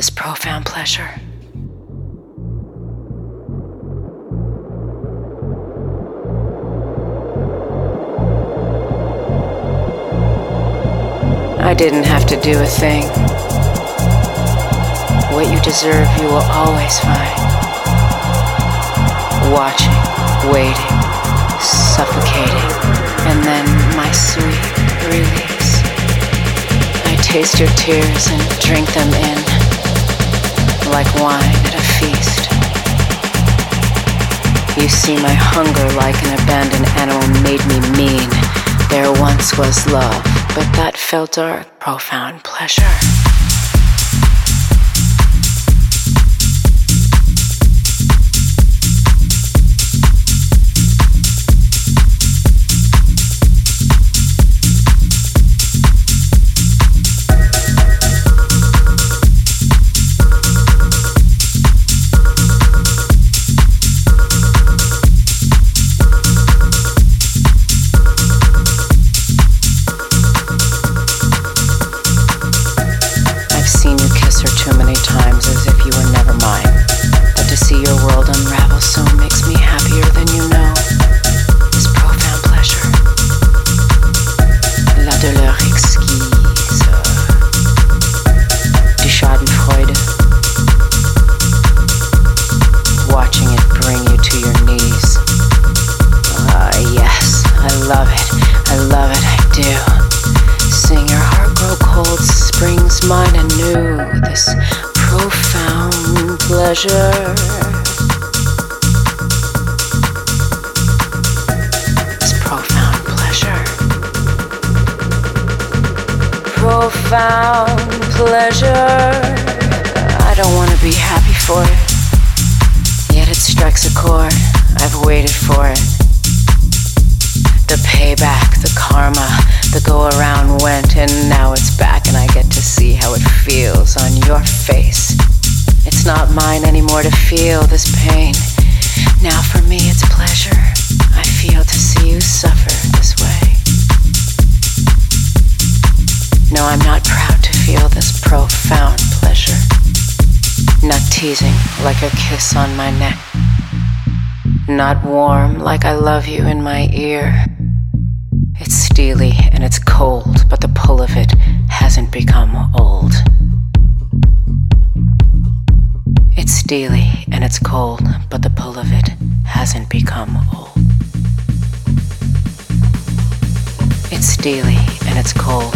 This profound pleasure. I didn't have to do a thing. What you deserve, you will always find. Watching, waiting, suffocating, and then my sweet release. I taste your tears and drink them in like wine at a feast. You see, my hunger like an abandoned animal made me mean. There once was love, but that felt dark, profound pleasure. This profound pleasure. Profound pleasure. I don't want to be happy for it. Yet it strikes a chord. I've waited for it. The payback, the karma, the go around went, and now it's back, and I get to see how it feels on your face. It's not mine anymore to feel this pain. Now for me, it's pleasure. I feel to see you suffer this way. No, I'm not proud to feel this profound pleasure. Not teasing like a kiss on my neck. Not warm like I love you in my ear. It's steely and it's cold, but the pull of it hasn't become old. Steely and it's cold, but the pull of it hasn't become old. It's steely and it's cold,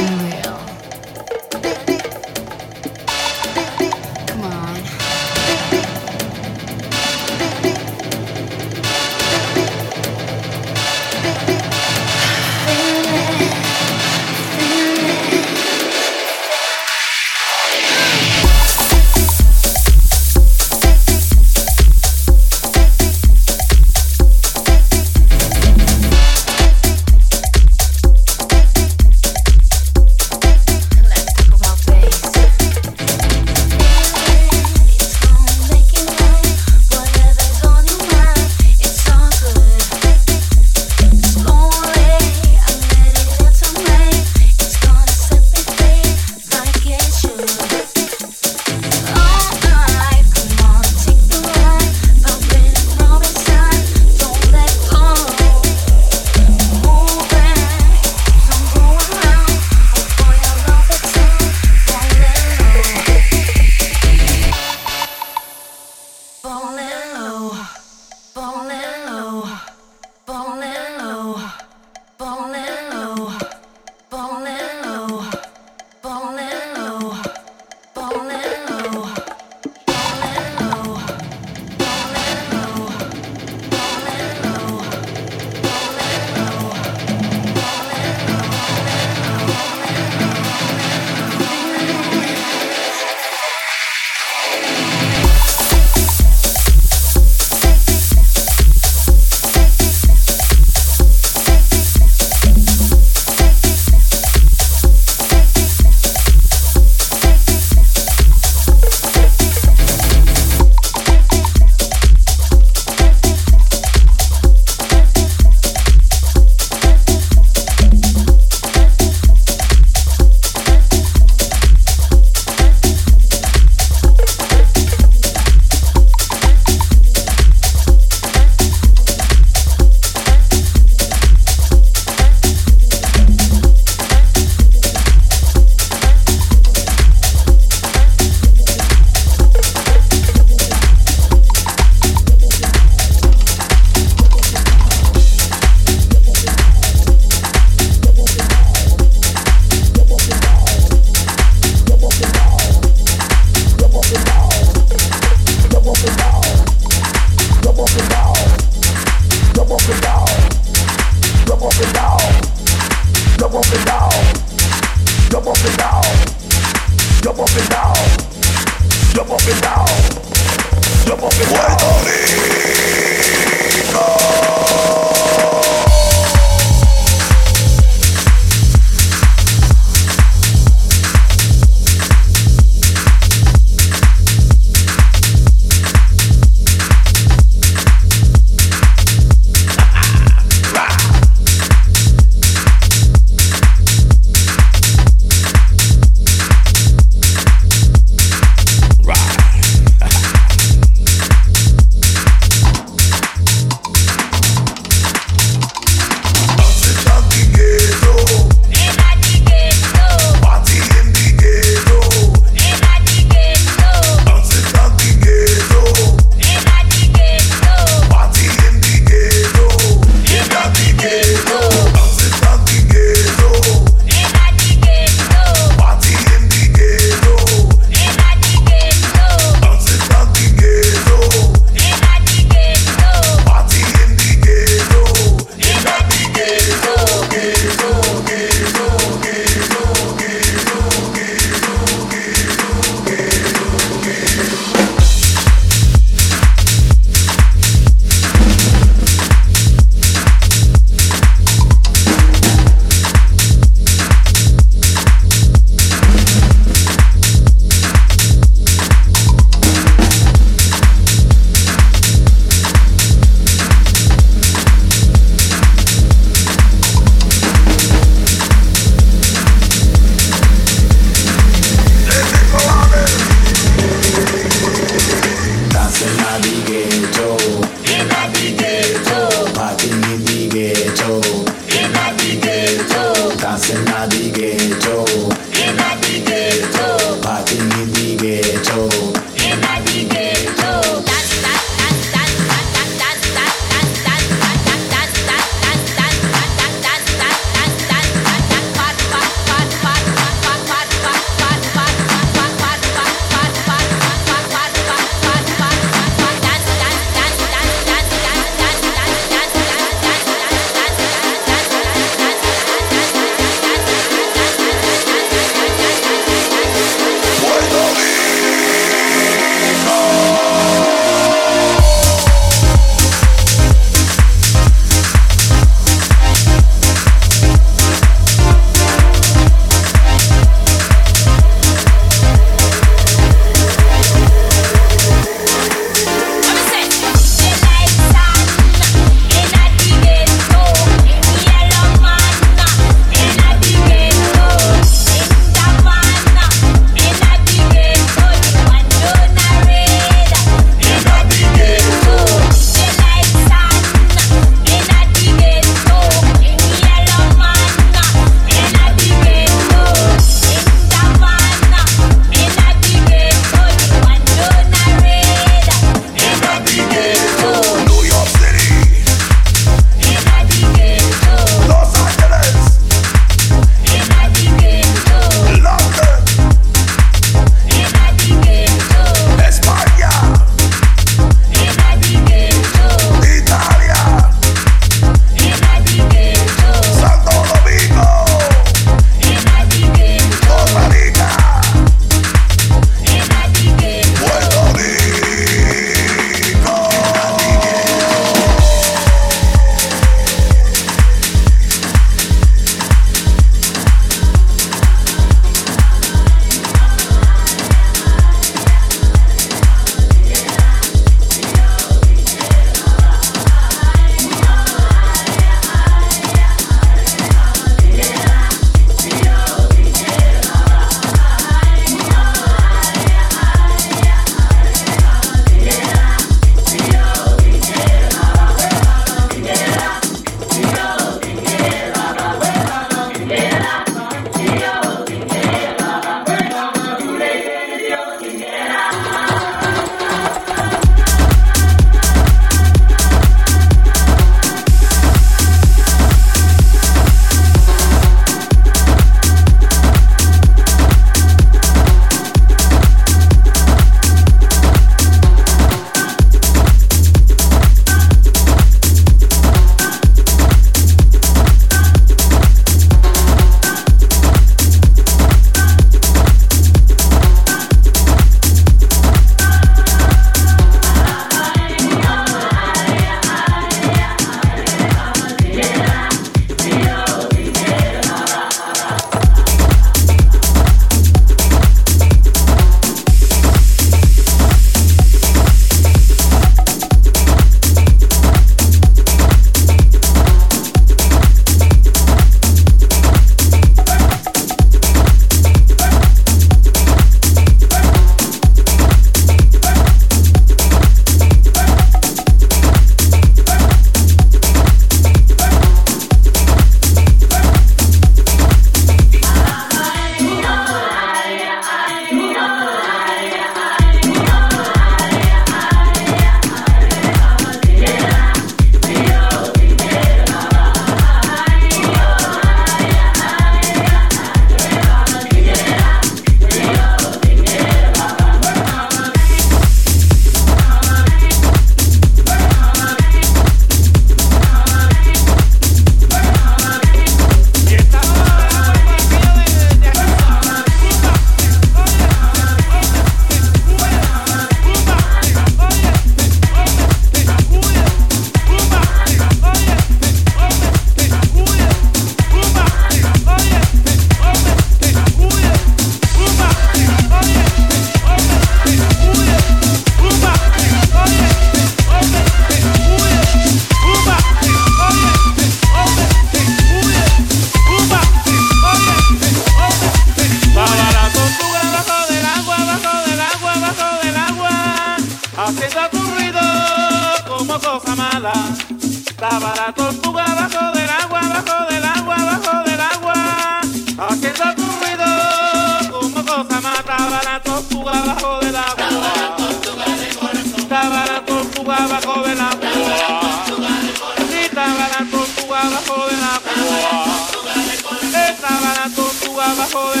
tortuga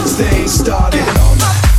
Let's get this thing started.